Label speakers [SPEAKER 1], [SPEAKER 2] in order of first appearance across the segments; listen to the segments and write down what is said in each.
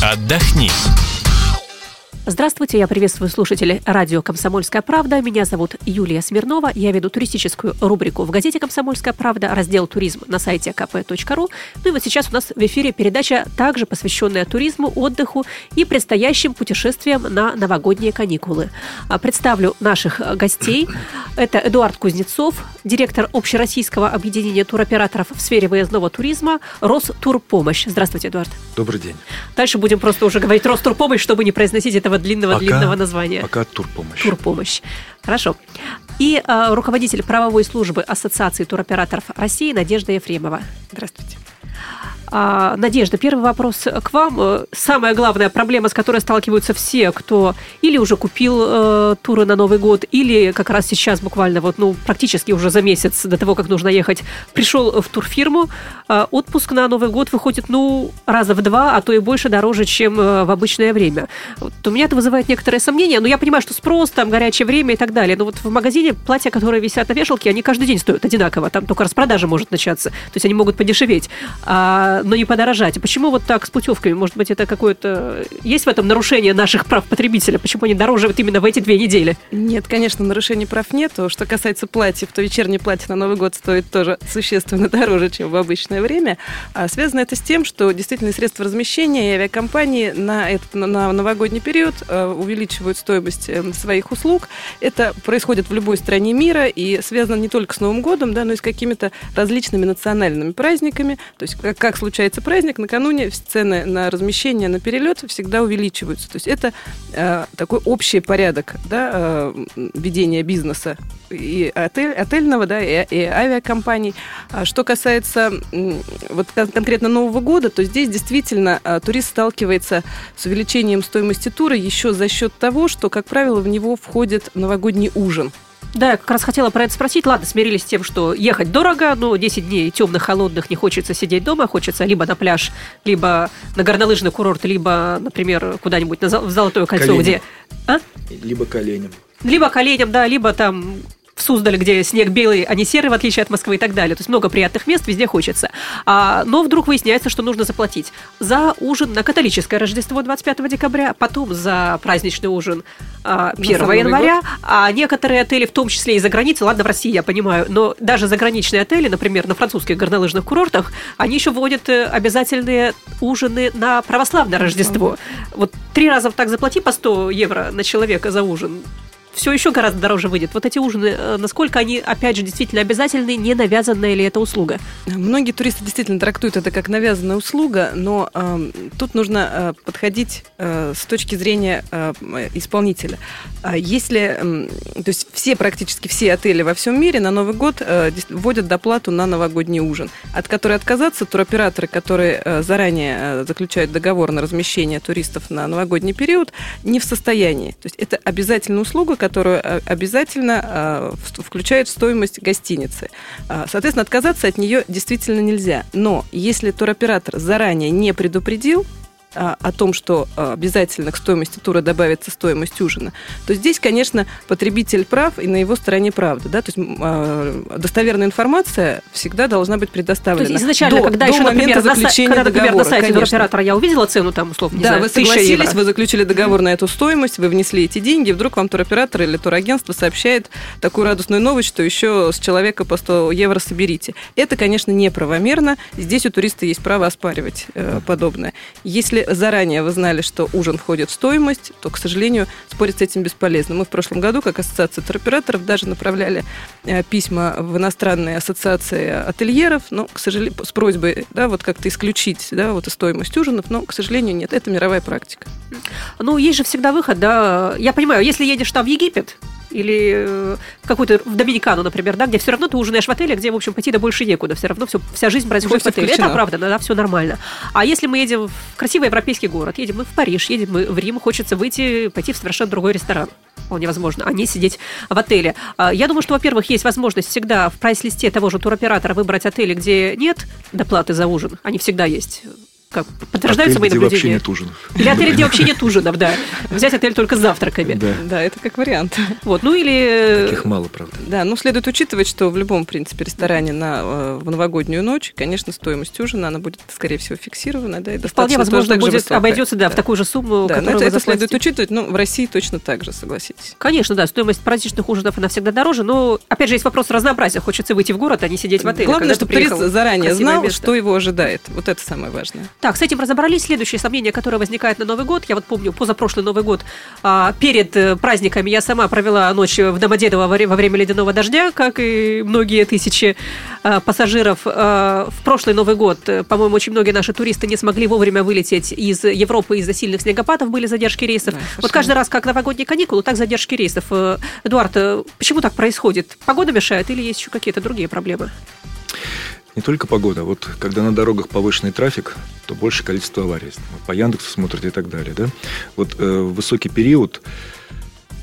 [SPEAKER 1] Отдохни.
[SPEAKER 2] Здравствуйте, я приветствую слушателей радио «Комсомольская правда». Меня зовут Юлия Смирнова. Я веду туристическую рубрику в газете «Комсомольская правда», раздел «Туризм» на сайте kp.ru. Ну и вот сейчас у нас в эфире передача, также посвященная туризму, отдыху и предстоящим путешествиям на новогодние каникулы. А, представлю наших гостей. Это Эдуард Кузнецов, директор общероссийского объединения туроператоров в сфере выездного туризма «Ростурпомощь». Здравствуйте, Эдуард.
[SPEAKER 3] Добрый день.
[SPEAKER 2] Дальше будем просто уже говорить «Ростурпомощь», чтобы не произносить этого длинного-длинного названия.
[SPEAKER 3] Пока турпомощь.
[SPEAKER 2] Турпомощь. Хорошо. И э, руководитель правовой службы Ассоциации туроператоров России Надежда Ефремова.
[SPEAKER 4] Здравствуйте.
[SPEAKER 2] А, Надежда, первый вопрос к вам. Э, самая главная проблема, с которой сталкиваются все, кто или уже купил э, туры на Новый год, или как раз сейчас буквально вот, ну, практически уже за месяц до того, как нужно ехать, пришел в турфирму, э, отпуск на Новый год выходит, ну, раза в два, а то и больше дороже, чем э, в обычное время. Вот у меня это вызывает некоторые сомнения, но я понимаю, что спрос, там, горячее время и так далее. Но вот в магазине платья, которые висят на вешалке, они каждый день стоят одинаково, там только распродажа может начаться, то есть они могут подешеветь. А но не подорожать. Почему вот так с путевками? Может быть, это какое-то... Есть в этом нарушение наших прав потребителя? Почему они дороже вот именно в эти две недели?
[SPEAKER 4] Нет, конечно, нарушений прав нет. Что касается платьев, то вечернее платье на Новый год стоит тоже существенно дороже, чем в обычное время. А связано это с тем, что действительно средства размещения и авиакомпании на, этот, на новогодний период э, увеличивают стоимость э, своих услуг. Это происходит в любой стране мира и связано не только с Новым годом, да, но и с какими-то различными национальными праздниками. То есть, как, как случается праздник, накануне цены на размещение, на перелет всегда увеличиваются. То есть это э, такой общий порядок да, э, ведения бизнеса и отель, отельного, да, и, и авиакомпаний. А что касается вот конкретно Нового года, то здесь действительно э, турист сталкивается с увеличением стоимости тура еще за счет того, что, как правило, в него входит новогодний ужин.
[SPEAKER 2] Да, я как раз хотела про это спросить. Ладно, смирились с тем, что ехать дорого, но 10 дней темных, холодных, не хочется сидеть дома, хочется либо на пляж, либо на горнолыжный курорт, либо, например, куда-нибудь в Золотое кольцо,
[SPEAKER 3] Коленям.
[SPEAKER 2] где...
[SPEAKER 3] А? Либо коленям.
[SPEAKER 2] Либо коленям, да, либо там в Суздале, где снег белый, а не серый, в отличие от Москвы и так далее. То есть много приятных мест, везде хочется. А, но вдруг выясняется, что нужно заплатить за ужин на католическое Рождество 25 декабря, потом за праздничный ужин а, 1 января, а некоторые отели, в том числе и за границей, ладно, в России я понимаю, но даже заграничные отели, например, на французских горнолыжных курортах, они еще вводят э, обязательные ужины на православное Рождество. Вот три раза так заплати по 100 евро на человека за ужин все еще гораздо дороже выйдет. Вот эти ужины, э, насколько они, опять же, действительно обязательны, не навязанная ли это услуга?
[SPEAKER 4] Многие туристы действительно трактуют это как навязанная услуга, но э, тут нужно э, подходить э, с точки зрения э, исполнителя. А если, э, то есть все, практически все отели во всем мире на Новый год э, вводят доплату на новогодний ужин, от которой отказаться туроператоры, которые э, заранее э, заключают договор на размещение туристов на новогодний период, не в состоянии. То есть это обязательная услуга, которую э, обязательно э, включают в стоимость гостиницы. А, соответственно, отказаться от нее действительно нельзя. Но если туроператор заранее не предупредил, о том, что а, обязательно к стоимости тура добавится стоимость ужина, то здесь, конечно, потребитель прав и на его стороне правда. Да? То есть э, достоверная информация всегда должна быть предоставлена.
[SPEAKER 2] То есть изначально,
[SPEAKER 4] до,
[SPEAKER 2] когда
[SPEAKER 4] до
[SPEAKER 2] еще, например,
[SPEAKER 4] заключения
[SPEAKER 2] когда, например,
[SPEAKER 4] договора,
[SPEAKER 2] на сайте оператора я увидела цену, там, условно, не
[SPEAKER 4] Да,
[SPEAKER 2] знаю,
[SPEAKER 4] вы
[SPEAKER 2] 1000
[SPEAKER 4] согласились,
[SPEAKER 2] евро.
[SPEAKER 4] вы заключили договор на эту стоимость, вы внесли эти деньги, вдруг вам туроператор или турагентство сообщает такую радостную новость, что еще с человека по 100 евро соберите. Это, конечно, неправомерно. Здесь у туриста есть право оспаривать э, подобное. Если заранее вы знали, что ужин входит в стоимость, то, к сожалению, спорить с этим бесполезно. Мы в прошлом году, как ассоциация туроператоров, даже направляли э, письма в иностранные ассоциации ательеров, но, к сожалению, с просьбой, да, вот как-то исключить, да, вот стоимость ужинов, но, к сожалению, нет. Это мировая практика.
[SPEAKER 2] Ну, есть же всегда выход, да. Я понимаю, если едешь там в Египет, или э, в какую-то в Доминикану, например, да, где все равно ты ужинаешь в отеле, где, в общем, пойти-то больше некуда. Все равно все, вся жизнь происходит
[SPEAKER 4] Уже
[SPEAKER 2] в отеле.
[SPEAKER 4] включено.
[SPEAKER 2] Это правда, да, все нормально. А если мы едем в красивый европейский город, едем мы в Париж, едем мы в Рим, хочется выйти, пойти в совершенно другой ресторан. Вполне возможно, а не сидеть в отеле. А, Я думаю, что, во-первых, есть возможность всегда в прайс-листе того же туроператора выбрать отели, где нет доплаты за ужин. Они всегда есть Как, подтверждаются мои
[SPEAKER 3] Отель, где вообще
[SPEAKER 2] наблюдения?
[SPEAKER 3] нет ужинов.
[SPEAKER 2] Или отель, где вообще нет ужинов, да. Взять отель только с завтраками.
[SPEAKER 3] Да,
[SPEAKER 4] Да, это как вариант.
[SPEAKER 2] Вот, ну или...
[SPEAKER 3] таких мало, правда.
[SPEAKER 4] Да, ну следует учитывать, что в любом, в принципе, ресторане на, э, в новогоднюю ночь, конечно, стоимость ужина, она будет, скорее всего, фиксирована, да, и
[SPEAKER 2] Вполне возможно, будет,
[SPEAKER 4] высокая.
[SPEAKER 2] обойдется, да, в
[SPEAKER 4] Да.
[SPEAKER 2] такую же сумму,
[SPEAKER 4] Да, но
[SPEAKER 2] которую
[SPEAKER 4] это,
[SPEAKER 2] вы
[SPEAKER 4] это следует учитывать, ну, в России точно так же, согласитесь.
[SPEAKER 2] Конечно, да, стоимость праздничных ужинов, она всегда дороже, но, опять же, есть вопрос разнообразия. Хочется выйти в город, а не сидеть в отеле.
[SPEAKER 4] Главное, чтобы турист
[SPEAKER 2] в
[SPEAKER 4] заранее знал,
[SPEAKER 2] место.
[SPEAKER 4] что его ожидает. Вот это самое важное.
[SPEAKER 2] Так, с этим разобрались. Следующее сомнение, которое возникает на Новый год. Я вот помню, позапрошлый Новый год, а, перед э, праздниками я сама провела ночь в Домодедово во вре- во время ледяного дождя, как и многие тысячи а, пассажиров. А, В прошлый Новый год, э, по-моему, очень многие наши туристы не смогли вовремя вылететь из Европы из-за сильных снегопадов, были задержки рейсов.
[SPEAKER 4] Да,
[SPEAKER 2] вот каждый раз, как новогодние каникулы, так задержки рейсов. Э, Эдуард, почему так происходит? Погода мешает или есть еще какие-то другие проблемы?
[SPEAKER 3] Не только погода. Вот когда на дорогах повышенный трафик, то больше количество аварий. По Яндексу смотрите и так далее. Да? Вот э, высокий период.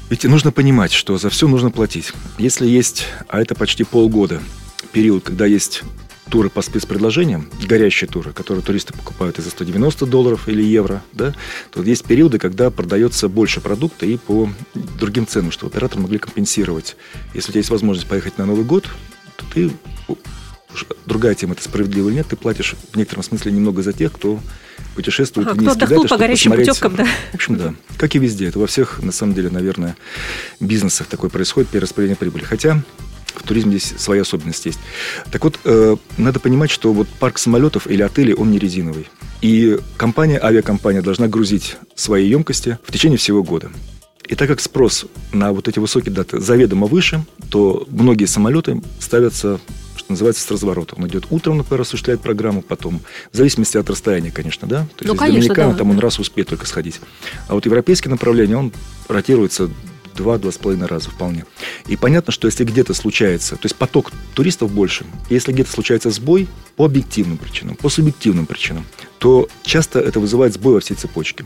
[SPEAKER 3] Ведь нужно понимать, что за все нужно платить. Если есть, а это почти полгода, период, когда есть туры по спецпредложениям, горящие туры, которые туристы покупают и за 190 долларов или евро, да, то есть периоды, когда продается больше продукта и по другим ценам, чтобы операторы могли компенсировать. Если у тебя есть возможность поехать на Новый год, то ты другая тема, это справедливо или нет, ты платишь в некотором смысле немного за тех, кто путешествует
[SPEAKER 2] Ага,
[SPEAKER 3] в
[SPEAKER 2] кто отдохнул по горячим
[SPEAKER 3] посмотреть-
[SPEAKER 2] путевкам, да?
[SPEAKER 3] В общем, да. Как и везде. Это во всех, на самом деле, наверное, бизнесах такое происходит, перераспределение прибыли. Хотя в туризме здесь своя особенность есть. Так вот, э, надо понимать, что вот парк самолетов или отелей, он не резиновый. И компания, авиакомпания должна грузить свои емкости в течение всего года. И так как спрос на вот эти высокие даты заведомо выше, то многие самолеты ставятся, что называется, с разворота. Он идет утром, например, осуществляет программу, потом, в зависимости от расстояния, конечно, да? То есть
[SPEAKER 2] Ну, конечно,
[SPEAKER 3] Доминиканы,
[SPEAKER 2] да.
[SPEAKER 3] там он раз успеет только сходить. А вот европейские направления, он ротируется два-два с половиной раза вполне. И понятно, что если где-то случается, то есть поток туристов больше, если где-то случается сбой по объективным причинам, по субъективным причинам, то часто это вызывает сбой во всей цепочке.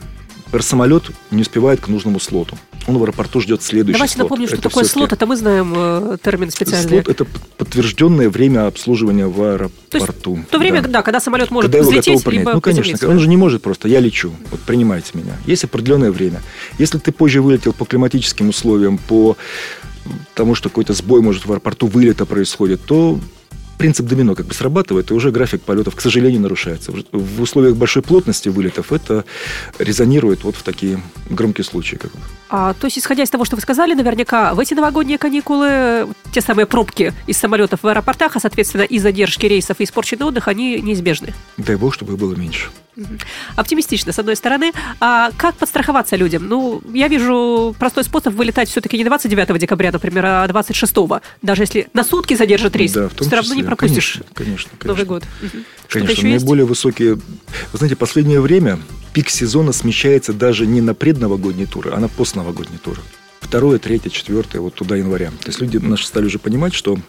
[SPEAKER 3] Самолет не успевает к нужному слоту. Он в аэропорту ждет следующий
[SPEAKER 2] Давайте
[SPEAKER 3] слот.
[SPEAKER 2] напомним, что
[SPEAKER 3] Это
[SPEAKER 2] такое слот. Это мы знаем э, термин специальный.
[SPEAKER 3] Слот – это подтвержденное время обслуживания в
[SPEAKER 2] То есть
[SPEAKER 3] аэропорту.
[SPEAKER 2] То время,
[SPEAKER 3] Да.
[SPEAKER 2] да, когда самолет может
[SPEAKER 3] Когда его готовы
[SPEAKER 2] взлететь,
[SPEAKER 3] принять.
[SPEAKER 2] либо
[SPEAKER 3] Ну, конечно.
[SPEAKER 2] приземлиться.
[SPEAKER 3] Он же не может просто, я лечу, вот принимайте меня. Есть определенное время. Если ты позже вылетел по климатическим условиям, по тому, что какой-то сбой может в аэропорту вылета происходит, то принцип домино как бы срабатывает, и уже график полетов, к сожалению, нарушается. В- условиях большой плотности вылетов это резонирует вот в такие громкие случаи. Как бы.
[SPEAKER 2] А, то есть, исходя из того, что вы сказали, наверняка в эти новогодние каникулы вот те самые пробки из самолетов в аэропортах, а, соответственно, и задержки рейсов, и испорченный отдых, они неизбежны.
[SPEAKER 3] Дай бог, чтобы их было меньше.
[SPEAKER 2] Оптимистично, с одной стороны. А как подстраховаться людям? Ну, я вижу простой способ вылетать все-таки не 29 декабря, например, а 26 Даже если на сутки задержат рейс,
[SPEAKER 3] Да,
[SPEAKER 2] все равно не
[SPEAKER 3] числе.
[SPEAKER 2] пропустишь
[SPEAKER 3] Конечно, конечно, конечно.
[SPEAKER 2] Новый год. Мгм. Что-то
[SPEAKER 3] Конечно,
[SPEAKER 2] еще есть?
[SPEAKER 3] наиболее высокие... Вы знаете, последнее время пик сезона смещается даже не на предновогодние туры, а на постновогодние туры. Второе, третье, четвертое, вот туда января. То есть люди наши стали уже понимать, что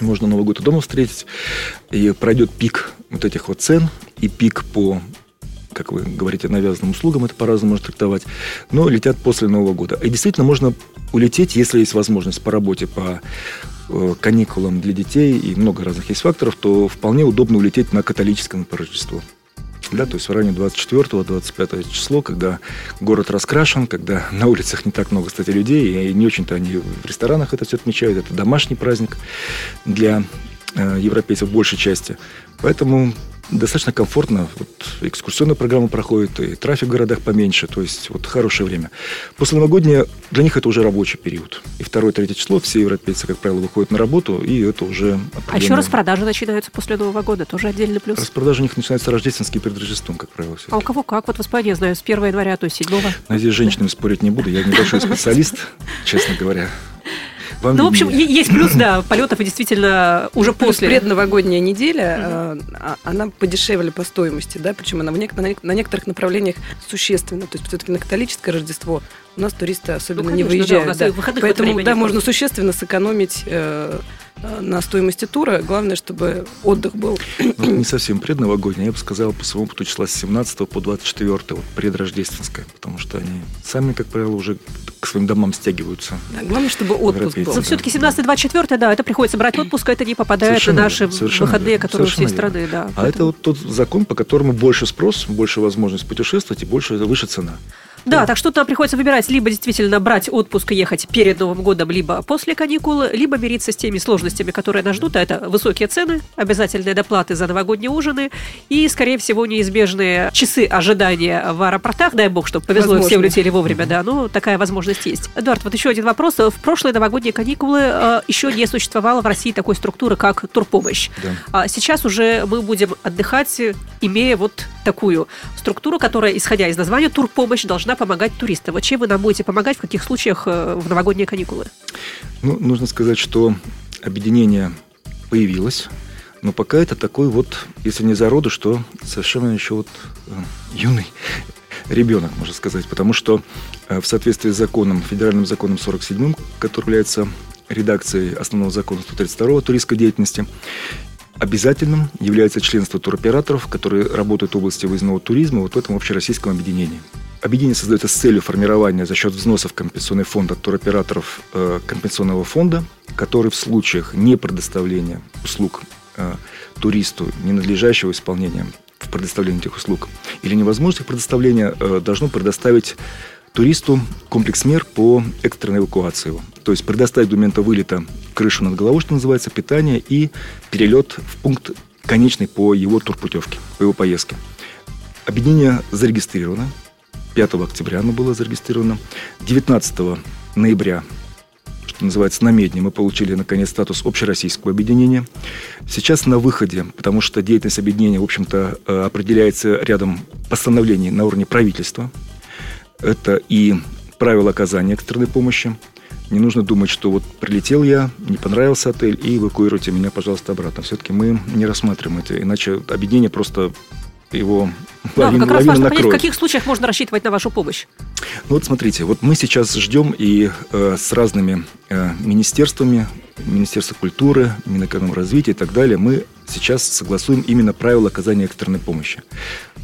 [SPEAKER 3] можно Новый год и дома встретить, и пройдет пик вот этих вот цен, и пик по как вы говорите, навязанным услугам, это по-разному можно трактовать, но летят после Нового года. И действительно можно улететь, если есть возможность по работе, по каникулам для детей, и много разных есть факторов, то вполне удобно улететь на католическое например, Рождество. Да, то есть в районе 24-25 число, когда город раскрашен, когда на улицах не так много, кстати, людей, и не очень-то они в ресторанах это все отмечают, это домашний праздник для э, европейцев в большей части. Поэтому достаточно комфортно. Вот экскурсионная программа проходит, и трафик в городах поменьше. То есть вот хорошее время. После новогоднее для них это уже рабочий период. И второе, третье число все европейцы, как правило, выходят на работу, и это уже
[SPEAKER 2] А еще распродажи начинаются после Нового года, тоже отдельный плюс.
[SPEAKER 3] Распродажи у них начинаются рождественские перед Рождеством, как правило.
[SPEAKER 2] А у кого как? Вот в Испании, знаю, с 1 января, то есть 7
[SPEAKER 3] Но здесь с женщинами спорить не буду. Я небольшой специалист, честно говоря. Вам
[SPEAKER 2] Ну, в общем, есть плюс, да, полетов и действительно уже
[SPEAKER 4] Плюс
[SPEAKER 2] после.
[SPEAKER 4] предновогодняя неделя, а- она подешевле по стоимости, да, причем она в нек- на, нек- на некоторых направлениях существенно. То есть все-таки на католическое Рождество у нас туристы особенно
[SPEAKER 2] Ну,
[SPEAKER 4] не
[SPEAKER 2] конечно, да, у
[SPEAKER 4] выезжают.
[SPEAKER 2] нас
[SPEAKER 4] да.
[SPEAKER 2] это
[SPEAKER 4] Поэтому, да, можно существенно сэкономить э, на стоимости тура. Главное, чтобы отдых был.
[SPEAKER 3] Ну, не совсем предновогодний, я бы сказал, по своему опыту числа с 17 по 24, вот предрождественское, потому что они сами, как правило, уже к своим домам стягиваются.
[SPEAKER 4] Да, главное, чтобы отпуск был.
[SPEAKER 2] Но все-таки 17-24, да, это приходится брать отпуск, это не попадает совершенно, на наши выходные, верно, которые у всей страны. Да,
[SPEAKER 3] а поэтому... это вот тот закон, по которому больше спрос, больше возможность путешествовать и больше выше цена.
[SPEAKER 2] Да, так что то приходится выбирать либо действительно брать отпуск и ехать перед Новым годом, либо после каникулы, либо мириться с теми сложностями, которые нас ждут, а это высокие цены, обязательные доплаты за новогодние ужины и, скорее всего, неизбежные часы ожидания в аэропортах. Дай бог, чтобы повезло Возможно. и все улетели вовремя, да, ну, такая возможность есть. Эдуард, вот еще один вопрос. В прошлые новогодние каникулы э, еще не существовало в России такой структуры, как турпомощь. Да. А сейчас уже мы будем отдыхать, имея вот такую структуру, которая, исходя из названия турпомощь, должна помогать туристам. Вот чем вы нам будете помогать, в каких случаях э, в новогодние каникулы?
[SPEAKER 3] Ну, нужно сказать, что объединение появилось, но пока это такой вот, если не зародыш, что совершенно еще вот э, юный ребенок, можно сказать, потому что э, в соответствии с законом, федеральным законом 47, который является редакцией основного закона 132 туристской деятельности, Обязательным является членство туроператоров, которые работают в области выездного туризма вот в этом общероссийском объединении. Объединение создается с целью формирования за счет взносов компенсационного фонда туроператоров э, компенсационного фонда, который в случаях не предоставления услуг э, туристу ненадлежащего исполнения в предоставлении этих услуг или невозможности предоставления э, должно предоставить туристу комплекс мер по экстренной эвакуации его. То есть предоставить до момента вылета крышу над головой, что называется, питание и перелет в пункт конечный по его турпутевке, по его поездке. Объединение зарегистрировано. 5 октября оно было зарегистрировано. 19 ноября что называется, на Медне мы получили, наконец, статус общероссийского объединения. Сейчас на выходе, потому что деятельность объединения, в общем-то, э, определяется рядом постановлений на уровне правительства. Это и правила оказания экстренной помощи, не нужно думать, что вот прилетел я, не понравился отель, и эвакуируйте меня, пожалуйста, обратно. Все-таки мы не рассматриваем это, иначе объединение просто его
[SPEAKER 2] да, лавин, как раз важно накроет. понять, в каких случаях можно рассчитывать на вашу помощь.
[SPEAKER 3] Ну вот смотрите, вот мы сейчас ждем и э, с разными э, министерствами, Министерство культуры, Минэкономразвития и так далее, мы сейчас согласуем именно правила оказания экстренной помощи.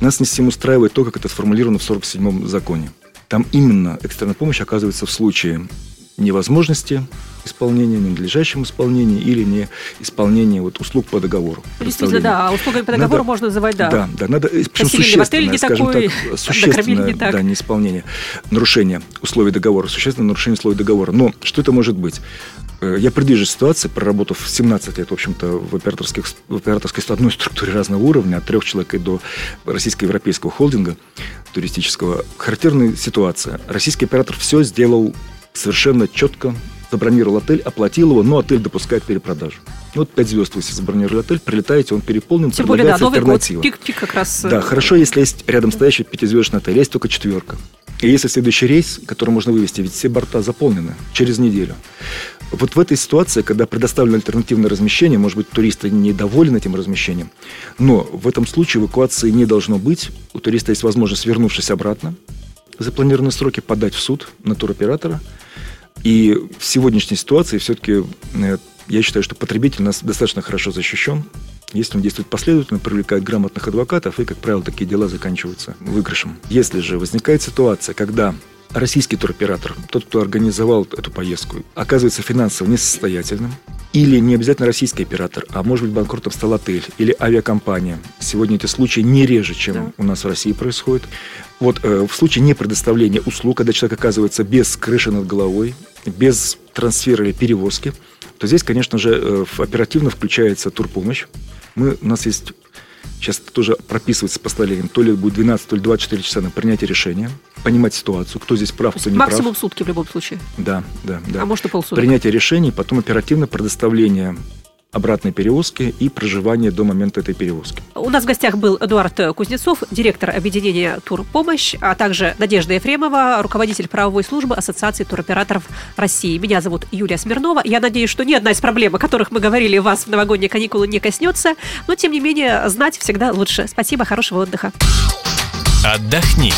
[SPEAKER 3] Нас не всем устраивает то, как это сформулировано в 47-м законе. Там именно экстренная помощь оказывается в случае невозможности исполнения, ненадлежащем исполнении или не исполнении вот, услуг по договору.
[SPEAKER 2] Действительно, да, а услугами по договору надо, можно называть, да.
[SPEAKER 3] Да, да, надо, причем существенное, не скажем такой, так, существенное не так. Да, неисполнение, нарушение условий договора, существенное нарушение условий договора. Но что это может быть? Э, я предвижу ситуации, проработав 17 лет, в общем-то, в, операторских, в операторской одной структуре разного уровня, от трех человек и до российско-европейского холдинга туристического. Характерная ситуация. Российский оператор все сделал совершенно четко забронировал отель, оплатил его, но отель допускает перепродажу. Вот 5 звезд вы себе забронировали отель, прилетаете, он переполнен,
[SPEAKER 2] Тем более, да, Новый год, пик, пик как раз.
[SPEAKER 3] Да, хорошо, если есть рядом стоящий пятизвездочный отель, есть только четверка. И если следующий рейс, который можно вывести, ведь все борта заполнены через неделю. Вот в этой ситуации, когда предоставлено альтернативное размещение, может быть, туристы недовольны этим размещением, но в этом случае эвакуации не должно быть. У туриста есть возможность, вернувшись обратно, запланированные сроки подать в суд на туроператора – и в сегодняшней ситуации все-таки э, я считаю, что потребитель нас достаточно хорошо защищен. Если он действует последовательно, привлекает грамотных адвокатов, и, как правило, такие дела заканчиваются выигрышем. Если же возникает ситуация, когда российский туроператор, тот, кто организовал эту поездку, оказывается финансово несостоятельным, или не обязательно российский оператор, а может быть банкротом стал отель или авиакомпания. Сегодня эти случаи не реже, чем да. у нас в России происходит. Вот э, в случае непредоставления услуг, когда человек оказывается без крыши над головой, без трансфера или перевозки, то здесь, конечно же, э, оперативно включается турпомощь. Мы, у нас есть сейчас тоже прописывается постановлением, то ли будет 12, то ли 24 часа на принятие решения, понимать ситуацию, кто здесь прав, кто не
[SPEAKER 2] максимум
[SPEAKER 3] прав.
[SPEAKER 2] Максимум сутки в любом случае.
[SPEAKER 3] Да, да, да.
[SPEAKER 2] А может и полсуток.
[SPEAKER 3] Принятие решений, потом оперативно предоставление обратной перевозки и проживания до момента этой перевозки.
[SPEAKER 2] У нас в гостях был Эдуард Кузнецов, директор объединения «Турпомощь», а также Надежда Ефремова, руководитель правовой службы Ассоциации туроператоров России. Меня зовут Юлия Смирнова. Я надеюсь, что ни одна из проблем, о которых мы говорили, вас в новогодние каникулы не коснется, но, тем не менее, знать всегда лучше. Спасибо, хорошего отдыха.
[SPEAKER 1] Отдохни.